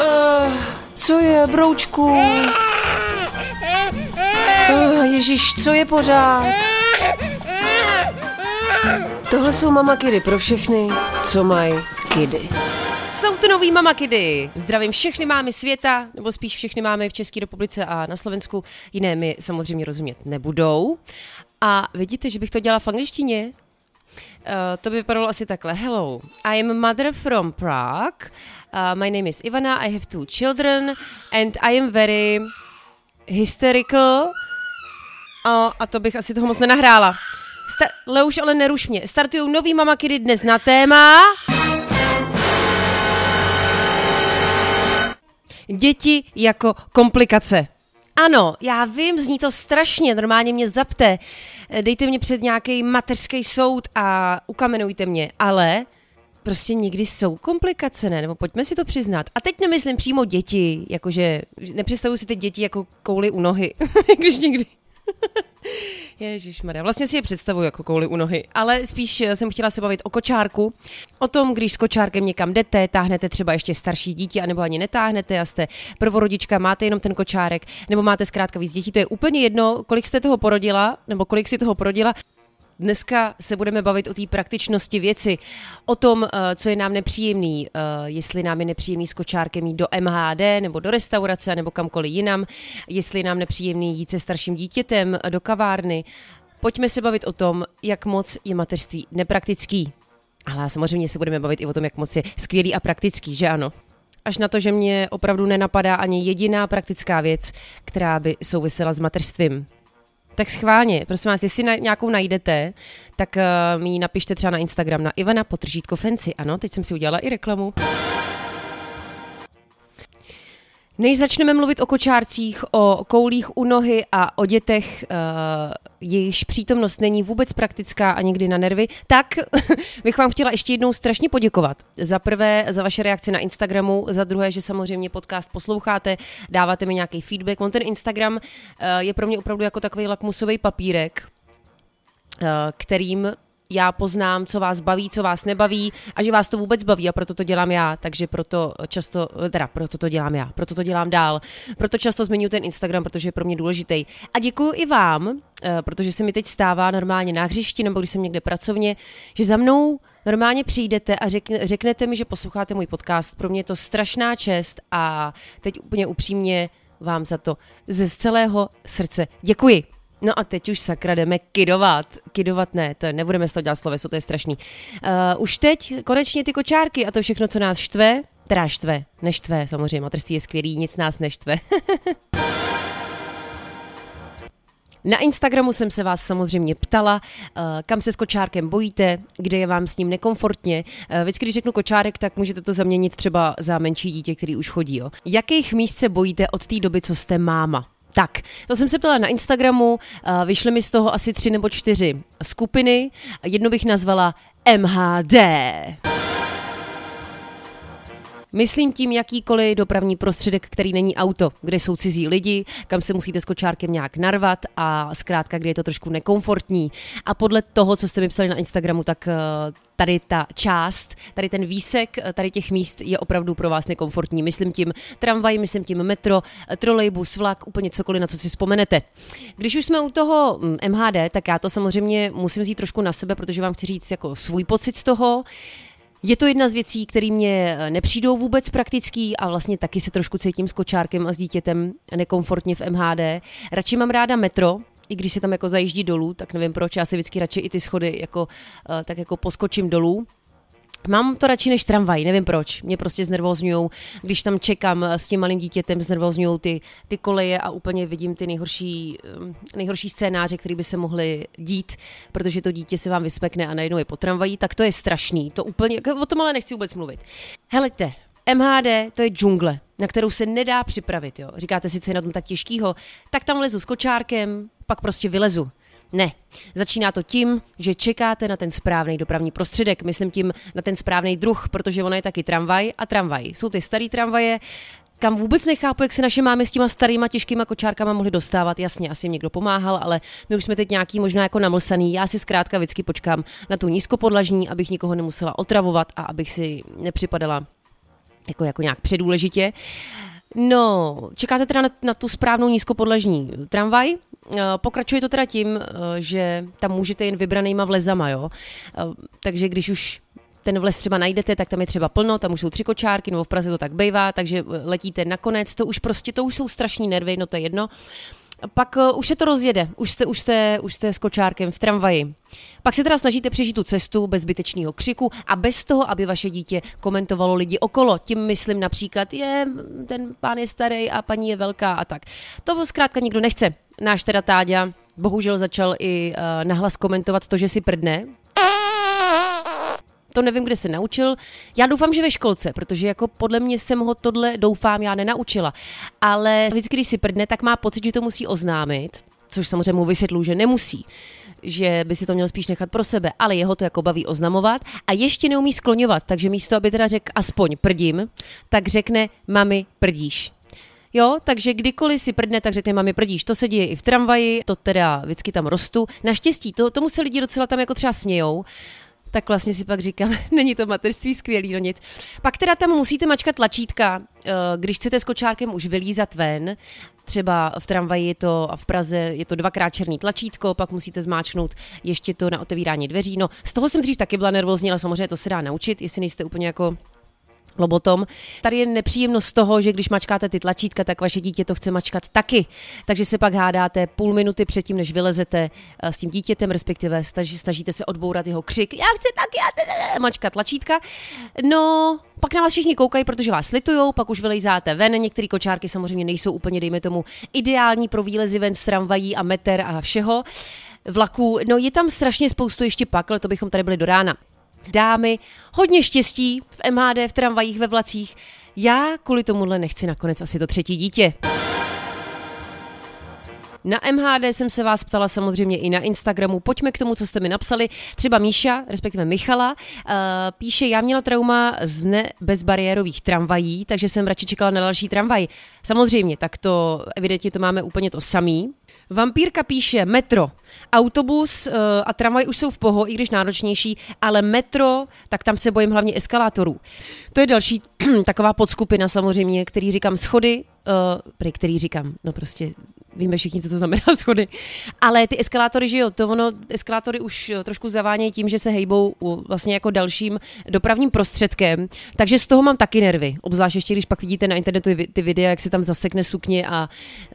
Uh, co je, broučku? Uh, Ježíš, co je pořád? Tohle jsou mama kidy pro všechny, co mají kidy. Jsou to nový Mama Kidy. Zdravím všechny mámy světa, nebo spíš všechny mámy v České republice a na Slovensku. Jiné mi samozřejmě rozumět nebudou. A vidíte, že bych to dělala v angličtině? Uh, to by vypadalo asi takhle. Hello, I am a mother from Prague. Uh, my name is Ivana, I have two children and I am very hysterical. Uh, a to bych asi toho moc nenahrála. Star- Leuš, ale neruš mě. Startují nový Mama Kidy dnes na téma... Děti jako komplikace. Ano, já vím, zní to strašně, normálně mě zapte. Dejte mě před nějaký mateřský soud a ukamenujte mě, ale prostě někdy jsou komplikace, ne? Nebo pojďme si to přiznat. A teď nemyslím přímo děti, jakože nepředstavuji si ty děti jako kouli u nohy, když někdy Ježíš Maria, vlastně si je představuji jako kouli u nohy, ale spíš eh, jsem chtěla se bavit o kočárku, o tom, když s kočárkem někam jdete, táhnete třeba ještě starší dítě, anebo ani netáhnete a jste prvorodička, máte jenom ten kočárek, nebo máte zkrátka víc dětí, to je úplně jedno, kolik jste toho porodila, nebo kolik si toho porodila, Dneska se budeme bavit o té praktičnosti věci, o tom, eh, co je nám nepříjemný, eh, jestli nám je nepříjemný s kočárkem jít do MHD nebo do restaurace nebo kamkoliv jinam, jestli je nám nepříjemný jít se starším dítětem do kavárny. Pojďme se bavit o tom, jak moc je mateřství nepraktický. Ale samozřejmě se budeme bavit i o tom, jak moc je skvělý a praktický, že ano? Až na to, že mě opravdu nenapadá ani jediná praktická věc, která by souvisela s mateřstvím. Tak schválně, prosím vás, jestli na, nějakou najdete, tak uh, mi ji napište třeba na Instagram na Ivana Potržítko Fancy. Ano, teď jsem si udělala i reklamu. Než začneme mluvit o kočárcích, o koulích u nohy a o dětech, uh, jejichž přítomnost není vůbec praktická a někdy na nervy, tak bych vám chtěla ještě jednou strašně poděkovat. Za prvé za vaše reakce na Instagramu, za druhé, že samozřejmě podcast posloucháte, dáváte mi nějaký feedback. On ten Instagram uh, je pro mě opravdu jako takový lakmusový papírek, uh, kterým já poznám, co vás baví, co vás nebaví a že vás to vůbec baví a proto to dělám já, takže proto často, teda proto to dělám já, proto to dělám dál, proto často zmiňuji ten Instagram, protože je pro mě důležitý. A děkuji i vám, eh, protože se mi teď stává normálně na hřišti nebo když jsem někde pracovně, že za mnou normálně přijdete a řekne, řeknete mi, že posloucháte můj podcast. Pro mě je to strašná čest a teď úplně upřímně vám za to ze celého srdce děkuji. No a teď už sakra jdeme kidovat. Kidovat ne, to nebudeme z toho dělat sloveso, to je strašný. Uh, už teď konečně ty kočárky a to všechno, co nás štve, teda štve, neštve, samozřejmě, materství je skvělý, nic nás neštve. Na Instagramu jsem se vás samozřejmě ptala, kam se s kočárkem bojíte, kde je vám s ním nekomfortně. Vždycky, když řeknu kočárek, tak můžete to zaměnit třeba za menší dítě, který už chodí. Jo. Jakých míst se bojíte od té doby, co jste máma? Tak, to jsem se ptala na Instagramu, vyšly mi z toho asi tři nebo čtyři skupiny, jednu bych nazvala MHD. Myslím tím jakýkoliv dopravní prostředek, který není auto, kde jsou cizí lidi, kam se musíte s kočárkem nějak narvat a zkrátka, kde je to trošku nekomfortní. A podle toho, co jste mi psali na Instagramu, tak eh, tady ta část, tady ten výsek, eh, tady těch míst je opravdu pro vás nekomfortní. Myslím tím tramvaj, myslím tím metro, eh, trolejbus, vlak, úplně cokoliv, na co si vzpomenete. Když už jsme u toho MHD, mm, tak já to samozřejmě musím vzít trošku na sebe, protože vám chci říct jako svůj pocit z toho. Je to jedna z věcí, které mě eh, nepřijdou vůbec praktický a vlastně taky se trošku cítím s kočárkem a s dítětem nekomfortně v MHD. Radši mám ráda metro, i když se tam jako zajíždí dolů, tak nevím proč, já si vždycky radši i ty schody jako, eh, tak jako poskočím dolů. Mám to radši než tramvaj, nevím proč. Mě prostě znervozňují, když tam čekám s tím malým dítětem, znervozňují ty, ty koleje a úplně vidím ty nejhorší, um, nejhorší scénáře, které by se mohly dít, protože to dítě se vám vyspekne a najednou je po tramvají, tak to je strašný. To úplně, o tom ale nechci vůbec mluvit. Helejte, MHD to je džungle, na kterou se nedá připravit. Jo. Říkáte si, co je na tom tak těžkýho, tak tam lezu s kočárkem, pak prostě vylezu. Ne. Začíná to tím, že čekáte na ten správný dopravní prostředek. Myslím tím na ten správný druh, protože ono je taky tramvaj a tramvaj. Jsou ty starý tramvaje, kam vůbec nechápu, jak se naše máme s těma starýma těžkýma kočárkama mohli dostávat. Jasně, asi jim někdo pomáhal, ale my už jsme teď nějaký možná jako namlsaný. Já si zkrátka vždycky počkám na tu nízkopodlažní, abych nikoho nemusela otravovat a abych si nepřipadala jako, jako nějak předůležitě. No, čekáte teda na, na tu správnou nízkopodlažní tramvaj. Eh, pokračuje to teda tím, eh, že tam můžete jen vybranýma vlezama, jo. Eh, takže když už ten vles třeba najdete, tak tam je třeba plno, tam už jsou tři kočárky, nebo v Praze to tak bývá, takže letíte nakonec, to už prostě, to už jsou strašní nervy, no to je jedno pak uh, už se to rozjede, už jste, už, jste, už jste s kočárkem v tramvaji. Pak se teda snažíte přežít tu cestu bez zbytečného křiku a bez toho, aby vaše dítě komentovalo lidi okolo. Tím myslím například, je, ten pán je starý a paní je velká a tak. To zkrátka nikdo nechce. Náš teda Táďa bohužel začal i uh, nahlas komentovat to, že si prdne, to nevím, kde se naučil. Já doufám, že ve školce, protože jako podle mě jsem ho tohle, doufám, já nenaučila. Ale vždycky, když si prdne, tak má pocit, že to musí oznámit, což samozřejmě mu vysvětlu, že nemusí že by si to měl spíš nechat pro sebe, ale jeho to jako baví oznamovat a ještě neumí skloňovat, takže místo, aby teda řekl aspoň prdím, tak řekne mami prdíš. Jo, takže kdykoliv si prdne, tak řekne mami prdíš. To se děje i v tramvaji, to teda vždycky tam rostu. Naštěstí, to, tomu se lidi docela tam jako třeba smějou, tak vlastně si pak říkám, není to mateřství skvělý, no nic. Pak teda tam musíte mačkat tlačítka, eh, když chcete s kočárkem už vylízat ven, třeba v tramvaji je to a v Praze je to dvakrát černý tlačítko, pak musíte zmáčknout ještě to na otevírání dveří. No, z toho jsem dřív taky byla nervózní, ale samozřejmě to se dá naučit, jestli nejste úplně jako lobotom. Tady je nepříjemnost z toho, že když mačkáte ty tlačítka, tak vaše dítě to chce mačkat taky. Takže se pak hádáte půl minuty předtím, než vylezete eh, s tím dítětem, respektive snažíte se odbourat jeho křik. Já chci taky, já mačkat tlačítka. No, pak na vás všichni koukají, protože vás litujou, pak už vylejzáte ven. Některé kočárky samozřejmě nejsou úplně, dejme tomu, ideální pro výlezy ven s tramvají a meter a všeho vlaků. No je tam strašně spoustu ještě pak, ale to bychom tady byli do rána dámy, hodně štěstí v MHD, v tramvajích, ve vlacích. Já kvůli tomuhle nechci nakonec asi to třetí dítě. Na MHD jsem se vás ptala samozřejmě i na Instagramu. Pojďme k tomu, co jste mi napsali. Třeba Míša, respektive Michala, uh, píše, já měla trauma z bezbariérových tramvají, takže jsem radši čekala na další tramvaj. Samozřejmě, tak to evidentně to máme úplně to samý. Vampírka píše metro. Autobus uh, a tramvaj už jsou v poho, i když náročnější, ale metro, tak tam se bojím hlavně eskalátorů. To je další taková podskupina samozřejmě, který říkám schody, uh, který říkám, no prostě víme všichni, co to znamená schody. Ale ty eskalátory, že jo, to ono, eskalátory už trošku zavánějí tím, že se hejbou vlastně jako dalším dopravním prostředkem, takže z toho mám taky nervy. Obzvlášť ještě, když pak vidíte na internetu ty videa, jak se tam zasekne sukně a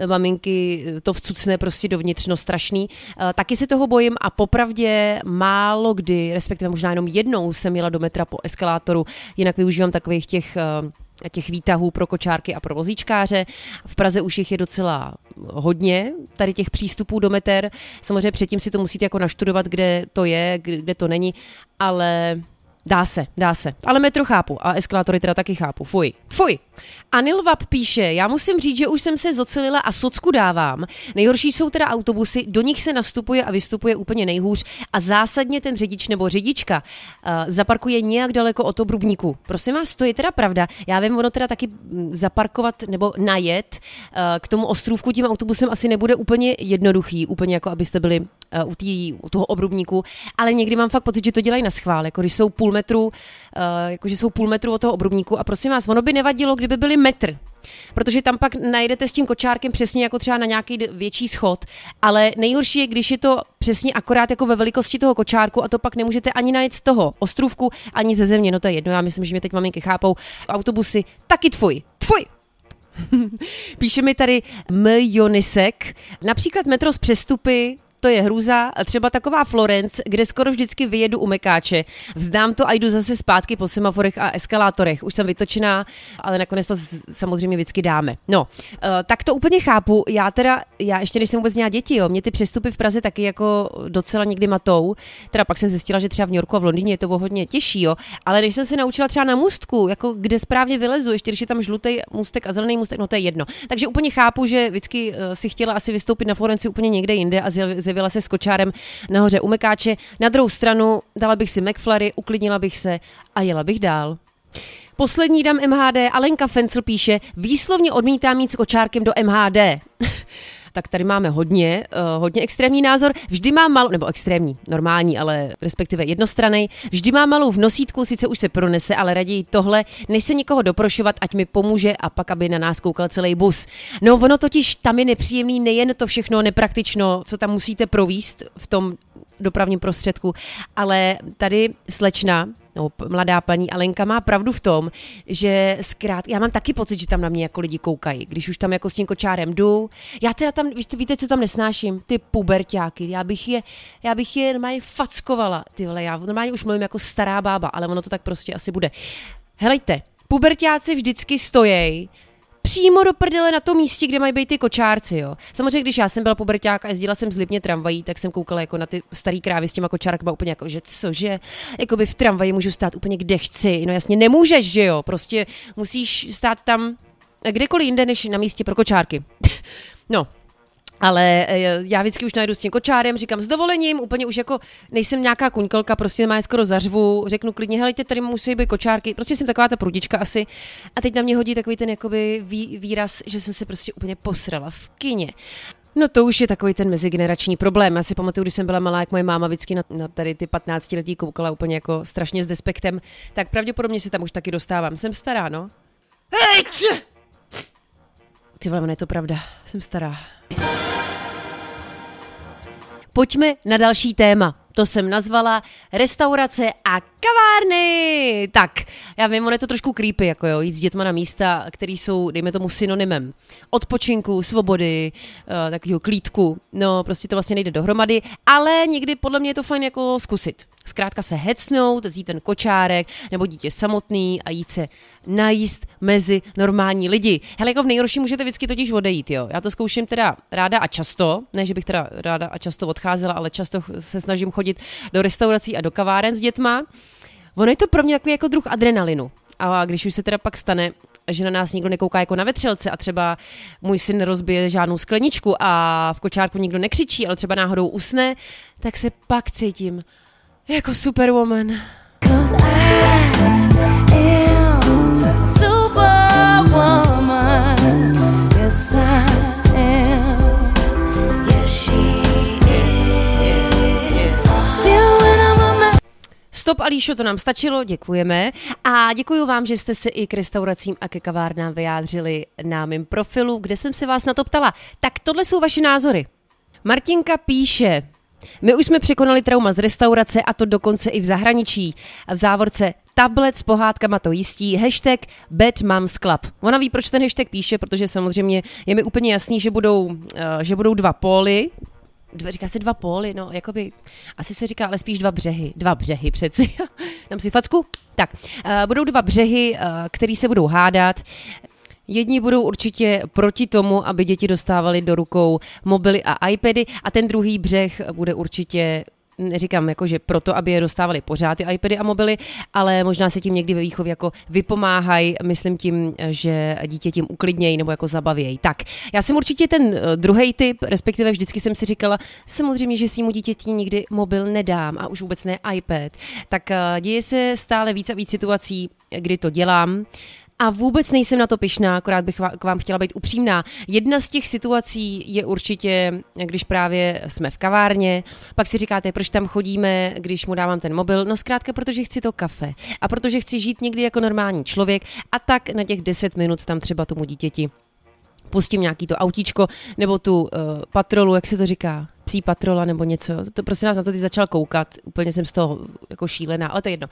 maminky to vcucne prostě dovnitř, no strašný. Taky se toho bojím a popravdě málo kdy, respektive možná jenom jednou jsem jela do metra po eskalátoru, jinak využívám takových těch těch výtahů pro kočárky a pro vozíčkáře. V Praze už jich je docela hodně, tady těch přístupů do meter. Samozřejmě předtím si to musíte jako naštudovat, kde to je, kde to není, ale Dá se, dá se. Ale metro chápu a eskalátory teda taky chápu. Fuj. Fuj. Anil Vap píše, já musím říct, že už jsem se zocelila a socku dávám. Nejhorší jsou teda autobusy, do nich se nastupuje a vystupuje úplně nejhůř a zásadně ten řidič nebo řidička uh, zaparkuje nějak daleko od obrubníku. Prosím vás, to je teda pravda. Já vím, ono teda taky mm, zaparkovat nebo najet uh, k tomu ostrůvku tím autobusem asi nebude úplně jednoduchý, úplně jako abyste byli uh, u, tý, u toho obrubníku, ale někdy mám fakt pocit, že to dělají na schvál, jako když jsou půl metru, uh, jsou půl metru od toho obrubníku a prosím vás, ono by nevadilo, kdyby byly metr, protože tam pak najdete s tím kočárkem přesně jako třeba na nějaký větší schod, ale nejhorší je, když je to přesně akorát jako ve velikosti toho kočárku a to pak nemůžete ani najít z toho ostrůvku, ani ze země, no to je jedno, já myslím, že mě teď maminky chápou, autobusy, taky tvůj, tvůj, Píše mi tady M. Jonisek, například metro z přestupy to je hrůza. Třeba taková Florence, kde skoro vždycky vyjedu u Mekáče. Vzdám to a jdu zase zpátky po semaforech a eskalátorech. Už jsem vytočená, ale nakonec to samozřejmě vždycky dáme. No, eh, tak to úplně chápu. Já teda, já ještě než jsem vůbec měla děti, jo, mě ty přestupy v Praze taky jako docela někdy matou. Teda pak jsem zjistila, že třeba v New Yorku a v Londýně je to hodně těžší, jo. Ale když jsem se naučila třeba na můstku, jako kde správně vylezu, ještě když je tam žlutý můstek a zelený můstek, no to je jedno. Takže úplně chápu, že vždycky eh, si chtěla asi vystoupit na Florenci úplně někde jinde a zjevila se s kočárem nahoře u Mekáče. Na druhou stranu dala bych si McFlurry, uklidnila bych se a jela bych dál. Poslední dám MHD, Alenka Fencel píše, výslovně odmítám mít s kočárkem do MHD. tak tady máme hodně, uh, hodně extrémní názor. Vždy má malou, nebo extrémní, normální, ale respektive jednostranný. Vždy má malou v nosítku, sice už se pronese, ale raději tohle, než se někoho doprošovat, ať mi pomůže a pak, aby na nás koukal celý bus. No ono totiž tam je nepříjemný nejen to všechno nepraktično, co tam musíte províst v tom dopravním prostředku, ale tady slečna, no, mladá paní Alenka má pravdu v tom, že zkrát, já mám taky pocit, že tam na mě jako lidi koukají, když už tam jako s tím kočárem jdu. Já teda tam, víte, víte co tam nesnáším? Ty puberťáky, já bych je, já bych je normálně fackovala, ty vole, já normálně už mluvím jako stará bába, ale ono to tak prostě asi bude. Helejte, puberťáci vždycky stojí přímo do prdele na tom místě, kde mají být ty kočárci, jo. Samozřejmě, když já jsem byla puberták a jezdila jsem z Lipně tramvají, tak jsem koukala jako na ty starý krávy s těma kočárkama úplně jako, že cože, jako by v tramvaji můžu stát úplně kde chci. No jasně, nemůžeš, že jo, prostě musíš stát tam kdekoliv jinde než na místě pro kočárky. no, ale eh, já vždycky už najdu s tím kočárem, říkám s dovolením, úplně už jako nejsem nějaká kuňkelka, prostě má skoro zařvu, řeknu klidně, helejte, tady musí být kočárky, prostě jsem taková ta prudička asi. A teď na mě hodí takový ten jakoby vý, výraz, že jsem se prostě úplně posrala v kině. No to už je takový ten mezigenerační problém. Já si pamatuju, když jsem byla malá, jak moje máma vždycky na, na tady ty 15 letí koukala úplně jako strašně s despektem, tak pravděpodobně se tam už taky dostávám. Jsem stará, no. Hej, Ty vole, je to pravda. Jsem stará. Pojďme na další téma. To jsem nazvala restaurace a kavárny. Tak, já vím, ono je to trošku creepy, jako jo, jít s dětma na místa, které jsou, dejme tomu, synonymem odpočinku, svobody, uh, takového klídku. No, prostě to vlastně nejde dohromady, ale někdy podle mě je to fajn jako zkusit. Zkrátka se hecnout, vzít ten kočárek nebo dítě samotný a jít se najíst mezi normální lidi. Hele, jako v nejhorším můžete vždycky totiž odejít, jo. Já to zkouším teda ráda a často, ne, že bych teda ráda a často odcházela, ale často se snažím chodit do restaurací a do kaváren s dětma. Ono je to pro mě takový jako druh adrenalinu. A když už se teda pak stane, že na nás nikdo nekouká jako na vetřelce a třeba můj syn rozbije žádnou skleničku a v kočárku nikdo nekřičí, ale třeba náhodou usne, tak se pak cítím jako superwoman. Stop Alíšo, to nám stačilo, děkujeme. A děkuji vám, že jste se i k restauracím a ke kavárnám vyjádřili na mém profilu, kde jsem se vás na to ptala. Tak tohle jsou vaše názory. Martinka píše, my už jsme překonali trauma z restaurace a to dokonce i v zahraničí. V závorce tablet s pohádkama to jistí, hashtag Bad Moms Club. Ona ví, proč ten hashtag píše, protože samozřejmě je mi úplně jasný, že budou, uh, že budou dva póly, dva, říká se dva póly, no, jakoby, asi se říká, ale spíš dva břehy, dva břehy přeci. Dám si facku? Tak, uh, budou dva břehy, uh, který se budou hádat. Jedni budou určitě proti tomu, aby děti dostávaly do rukou mobily a iPady a ten druhý břeh bude určitě neříkám jako, že proto, aby je dostávali pořád ty iPady a mobily, ale možná se tím někdy ve výchově jako vypomáhají, myslím tím, že dítě tím uklidnějí nebo jako zabavějí. Tak, já jsem určitě ten eh, druhý typ, respektive vždycky jsem si říkala, samozřejmě, že svýmu dítěti nikdy mobil nedám a už vůbec ne iPad. Tak eh, děje se stále víc a víc situací, kdy to dělám a vůbec nejsem na to pyšná, akorát bych k vám chtěla být upřímná. Jedna z těch situací je určitě, když právě jsme v kavárně, pak si říkáte, proč tam chodíme, když mu dávám ten mobil. No zkrátka, protože chci to kafe a protože chci žít někdy jako normální člověk a tak na těch 10 minut tam třeba tomu dítěti pustím nějaký to autíčko, nebo tu uh, patrolu, jak se to říká, psí patrola nebo něco. To prostě nás na to teď začal koukat, úplně jsem z toho jako šílená, ale to je jedno.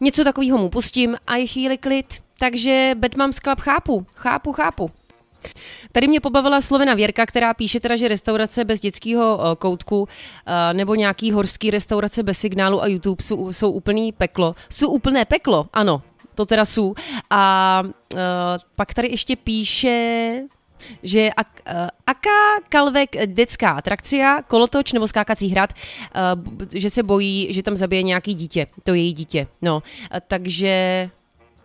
Něco takového mu pustím a je chvíli klid, takže Batman Club chápu, chápu, chápu. Tady mě pobavila Slovena Věrka, která píše teda, že restaurace bez dětského eh, koutku eh, nebo nějaký horský restaurace bez signálu a YouTube jsou, jsou úplný peklo. Jsou úplné peklo, ano, to teda jsou. A uh, pak tady ještě píše, že uh, aká kalvek dětská atrakcia, kolotoč nebo skákací hrad, uh, že se bojí, že tam zabije nějaký dítě, to její dítě. No, uh, takže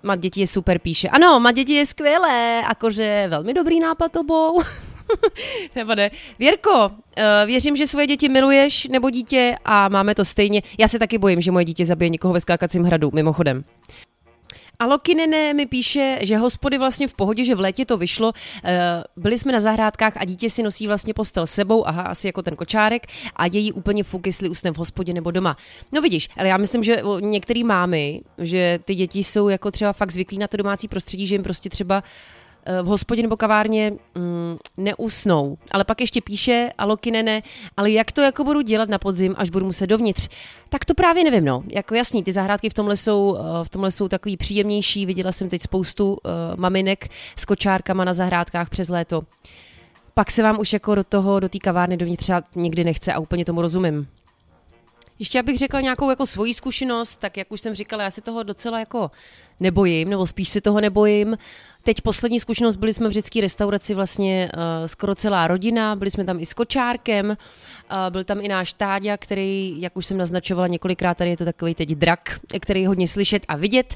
Mat děti je super, píše. Ano, mat děti je skvělé, jakože velmi dobrý nápad tobou. nebo ne. Věrko, věřím, že svoje děti miluješ nebo dítě a máme to stejně. Já se taky bojím, že moje dítě zabije někoho ve skákacím hradu, mimochodem. Alokinene mi píše, že hospody vlastně v pohodě, že v létě to vyšlo. Eh, byli jsme na zahrádkách a dítě si nosí vlastně postel sebou, aha, asi jako ten kočárek, a její úplně fuk, jestli usne v hospodě nebo doma. No vidíš, ale já myslím, že některý mámy, že ty děti jsou jako třeba fakt zvyklí na to domácí prostředí, že jim prostě třeba v hospodě nebo kavárně mm, neusnou. Ale pak ještě píše Alokinene, ale jak to jako budu dělat na podzim, až budu muset dovnitř? Tak to právě nevím, no. Jako jasný, ty zahrádky v tomhle jsou, eh, v tomhle jsou takový příjemnější. Viděla jsem teď spoustu uh, maminek s kočárkama na zahrádkách přes léto. Pak se vám už jako do toho, do té kavárny dovnitř nikdy nechce a úplně tomu rozumím. Ještě abych řekla nějakou jako svoji zkušenost, tak jak už jsem říkala, já se toho docela jako nebojím, nebo spíš se toho nebojím. Teď poslední zkušenost, byli jsme v řecké restauraci vlastně uh, skoro celá rodina, byli jsme tam i s kočárkem, uh, byl tam i náš Táďa, který, jak už jsem naznačovala několikrát, tady je to takový teď drak, který je hodně slyšet a vidět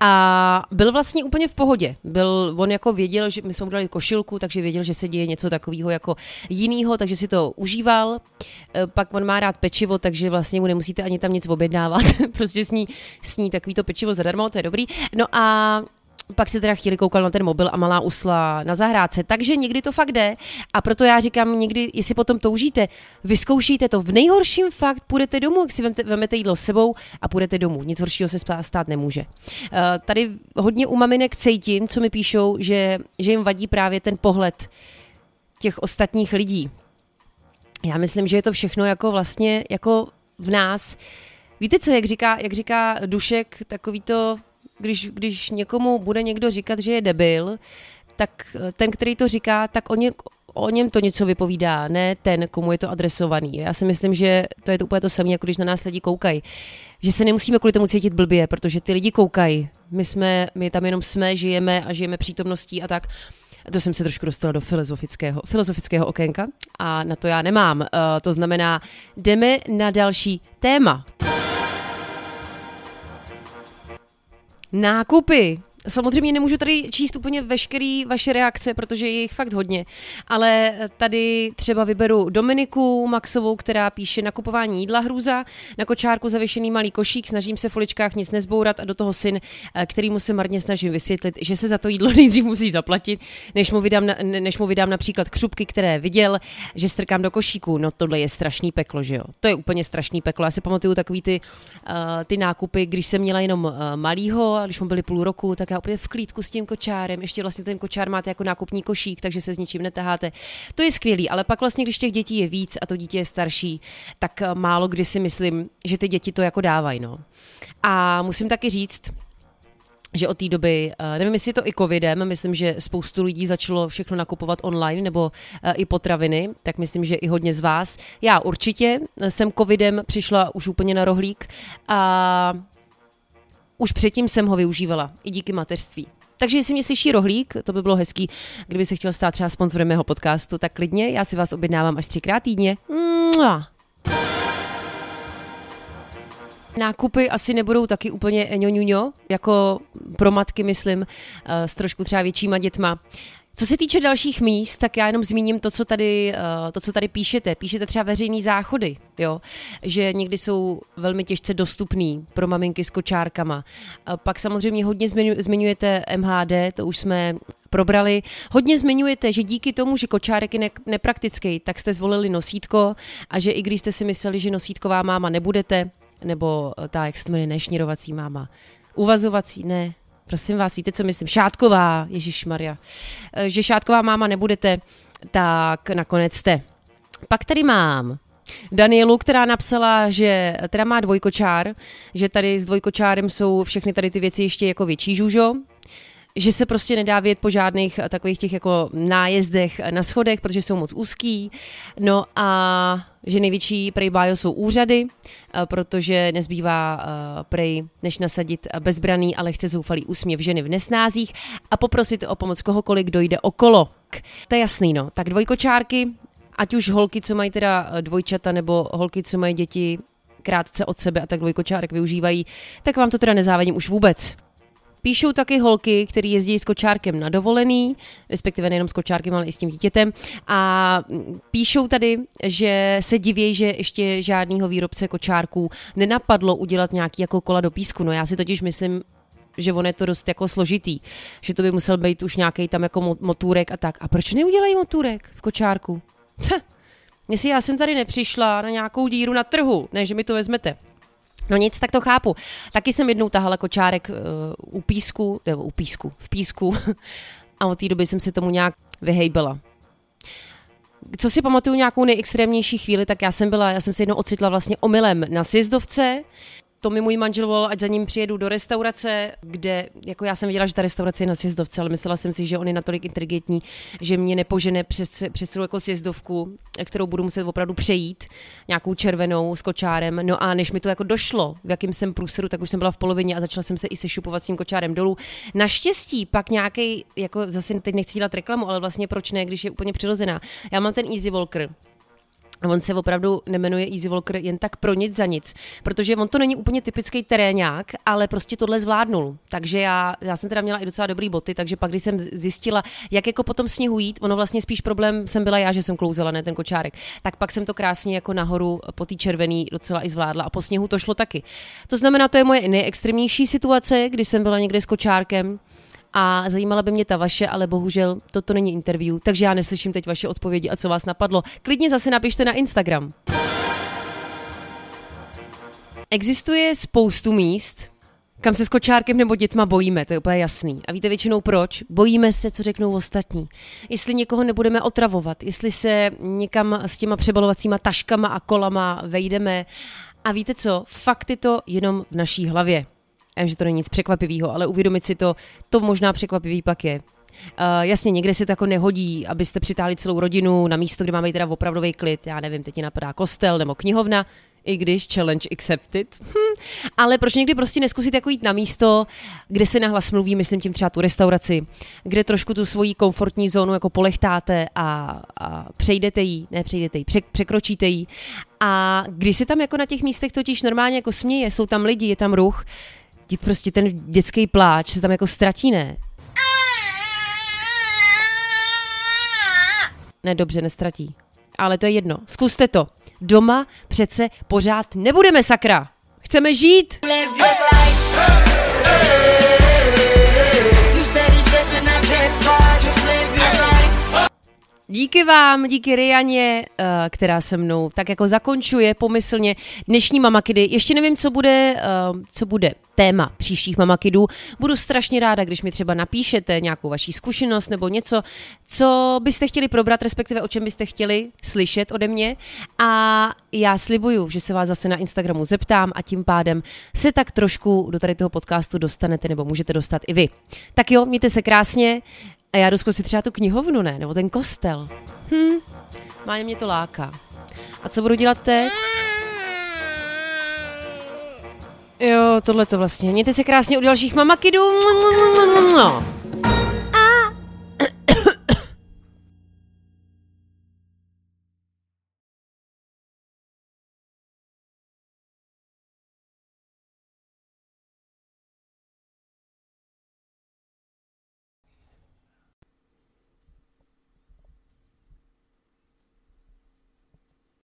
a byl vlastně úplně v pohodě. Byl, on jako věděl, že my jsme mu dali košilku, takže věděl, že se děje něco takového jako jinýho, takže si to užíval. Uh, pak on má rád pečivo, takže vlastně mu nemusíte ani tam nic objednávat, prostě sní, sní takový to pečivo zadarmo, to je dobrý. No a pak si teda chvíli koukal na ten mobil a malá usla na zahrádce. Takže někdy to fakt jde a proto já říkám někdy, jestli potom toužíte, vyzkoušíte to. V nejhorším fakt půjdete domů, jak si vemte, vemete jídlo s sebou a půjdete domů. Nic horšího se stát nemůže. Uh, tady hodně u maminek cítím, co mi píšou, že, že jim vadí právě ten pohled těch ostatních lidí. Já myslím, že je to všechno jako vlastně jako v nás. Víte co, jak říká, jak říká Dušek, takový to když, když někomu bude někdo říkat, že je debil, tak eh, ten, který to říká, tak o, ně, o něm to něco vypovídá, ne ten, komu je to adresovaný. Já si myslím, že to je to úplně to samé, jako když na nás lidi koukají. Že se nemusíme kvůli tomu cítit blbě, protože ty lidi koukají. My, jsme, my tam jenom jsme, žijeme a žijeme přítomností a tak. To jsem se trošku dostala do filozofického, filozofického okénka a na to já nemám. Uh, to znamená, jdeme na další téma. Nákupy. Samozřejmě nemůžu tady číst úplně veškerý vaše reakce, protože je jich fakt hodně, ale tady třeba vyberu Dominiku Maxovou, která píše nakupování jídla hrůza, na kočárku zavěšený malý košík, snažím se v foličkách nic nezbourat a do toho syn, eh, který mu se marně snažím vysvětlit, že se za to jídlo nejdřív musí zaplatit, než mu vydám, než mu vydám například křupky, které viděl, že strkám do košíku. No tohle je strašný peklo, že jo? To je úplně strašný peklo. Já si pamatuju takový ty, uh, ty nákupy, když jsem měla jenom uh, malýho, když mu byli půl roku, tak úplně v klídku s tím kočárem, ještě vlastně ten kočár máte jako nákupní košík, takže se s ničím netaháte. To je skvělý, ale pak vlastně, když těch dětí je víc a to dítě je starší, tak eh, málo kdy si myslím, že ty děti to jako dávají. No. A musím taky říct, že od té doby, eh, nevím, jestli je to i covidem, myslím, že spoustu lidí začalo všechno nakupovat online nebo eh, i potraviny, tak myslím, že i hodně z vás. Já určitě jsem covidem přišla už úplně na rohlík a už předtím jsem ho využívala, i díky mateřství. Takže jestli mě slyší rohlík, to by bylo hezký, kdyby se chtěl stát třeba sponzorem mého podcastu, tak klidně, já si vás objednávám až třikrát týdně. Mua. Nákupy asi nebudou taky úplně ňoňuňo, jako pro matky, myslím, eh, s trošku třeba většíma dětma. Co se týče dalších míst, tak já jenom zmíním to, co tady, eh, to, co tady píšete. Píšete třeba veřejný záchody, jo? že někdy jsou velmi těžce dostupný pro maminky s kočárkama. A pak samozřejmě hodně zmiňujete MHD, to už jsme probrali. Hodně zmiňujete, že díky tomu, že kočárek je ne- nepraktický, tak jste zvolili nosítko a že i když jste si mysleli, že nosítková máma nebudete, nebo ta, jak se to jmenuje, nešněrovací máma, uvazovací, ne, prosím vás, víte, co myslím, Šátková, Ježíš Maria, eh, že Šátková máma nebudete, tak nakonec jste. Pak tady mám Danielu, která napsala, že teda má dvojkočár, že tady s dvojkočárem jsou všechny tady ty věci ještě jako větší žužo, že se prostě nedá vědět po žádných takových těch jako nájezdech na schodech, protože jsou moc úzký. No a že největší prej bájo jsou úřady, protože nezbývá prej, než nasadit bezbraný, ale chce zoufalý úsměv ženy v nesnázích a poprosit o pomoc kohokoliv, kdo jde okolo. To je jasný, no. Tak dvojkočárky, ať už holky, co mají teda dvojčata, nebo holky, co mají děti krátce od sebe a tak dvojkočárek využívají, tak vám to teda nezávidím už vůbec. Píšou taky holky, které jezdí s kočárkem na dovolený, respektive nejenom s kočárkem, ale i s tím dítětem. A píšou tady, že se diví, že ještě žádného výrobce kočárků nenapadlo udělat nějaký jako kola do písku. No já si totiž myslím, že on je to dost jako složitý, že to by musel být už nějaký tam jako motůrek a tak. A proč neudělají motůrek v kočárku? Jestli já jsem tady nepřišla na nějakou díru na trhu, ne, že mi to vezmete. No nic, tak to chápu. Taky jsem jednou tahala kočárek uh, u písku, nebo u písku, v písku a od té doby jsem se tomu nějak vyhejbila. Co si pamatuju nějakou nejextrémnější chvíli, tak já jsem byla, já jsem se jednou ocitla vlastně omylem na sjezdovce, to mi můj manžel volal, ať za ním přijedu do restaurace, kde, jako já jsem věděla, že ta restaurace je na sjezdovce, ale myslela jsem si, že on je natolik inteligentní, že mě nepožene přes, přes celou jako sjezdovku, kterou budu muset opravdu přejít, nějakou červenou s kočárem. No a než mi to jako došlo, v jakým jsem průseru, tak už jsem byla v polovině a začala jsem se i sešupovat s tím kočárem dolů. Naštěstí pak nějaký, jako zase teď nechci dělat reklamu, ale vlastně proč ne, když je úplně přirozená. Já mám ten Easy Walker, On se opravdu nemenuje Easy Walker jen tak pro nic za nic, protože on to není úplně typický terénák, ale prostě tohle zvládnul. Takže já, já jsem teda měla i docela dobrý boty, takže pak, když jsem zjistila, jak jako potom sněhu jít, ono vlastně spíš problém jsem byla já, že jsem klouzela, ne ten kočárek, tak pak jsem to krásně jako nahoru po té červený docela i zvládla a po sněhu to šlo taky. To znamená, to je moje nejextrémnější situace, kdy jsem byla někde s kočárkem, a zajímala by mě ta vaše, ale bohužel toto není interview, takže já neslyším teď vaše odpovědi a co vás napadlo. Klidně zase napište na Instagram. Existuje spoustu míst, kam se s kočárkem nebo dětma bojíme, to je úplně jasný. A víte většinou proč? Bojíme se, co řeknou ostatní. Jestli někoho nebudeme otravovat, jestli se někam s těma přebalovacíma taškama a kolama vejdeme. A víte co? Fakt je to jenom v naší hlavě. Vím, že to není nic překvapivého, ale uvědomit si to, to možná překvapivý pak je. Uh, jasně, někde se to jako nehodí, abyste přitáhli celou rodinu na místo, kde máme teda opravdový klid. Já nevím, teď ti napadá kostel nebo knihovna, i když challenge accepted. Hm. Ale proč někdy prostě neskusit jako jít na místo, kde se nahlas mluví, myslím tím třeba tu restauraci, kde trošku tu svoji komfortní zónu jako polechtáte a, a přejdete jí, ne přejdete jí, překročíte jí. A když se tam jako na těch místech totiž normálně jako směje, jsou tam lidi, je tam ruch, dít prostě ten dětský pláč se tam jako ztratí, ne? Ne, dobře, nestratí. Ale to je jedno. Zkuste to. Doma přece pořád nebudeme, sakra. Chceme žít. Díky vám, díky Rianě, eh, která se mnou tak jako zakončuje pomyslně dnešní Mamakidy. Ještě nevím, co bude, eh, co bude téma příštích Mamakidů. Budu strašně ráda, když mi třeba napíšete nějakou vaší zkušenost nebo něco, co byste chtěli probrat, respektive o čem byste chtěli slyšet ode mě. A já slibuju, že se vás zase na Instagramu zeptám a tím pádem se tak trošku do tady toho podcastu dostanete nebo můžete dostat i vy. Tak jo, mějte se krásně. A já jdu si třeba tu knihovnu, ne? Nebo ten kostel. Hm, má mě to láká. A co budu dělat teď? Jo, tohle to vlastně. Mějte se krásně u dalších mamakidů.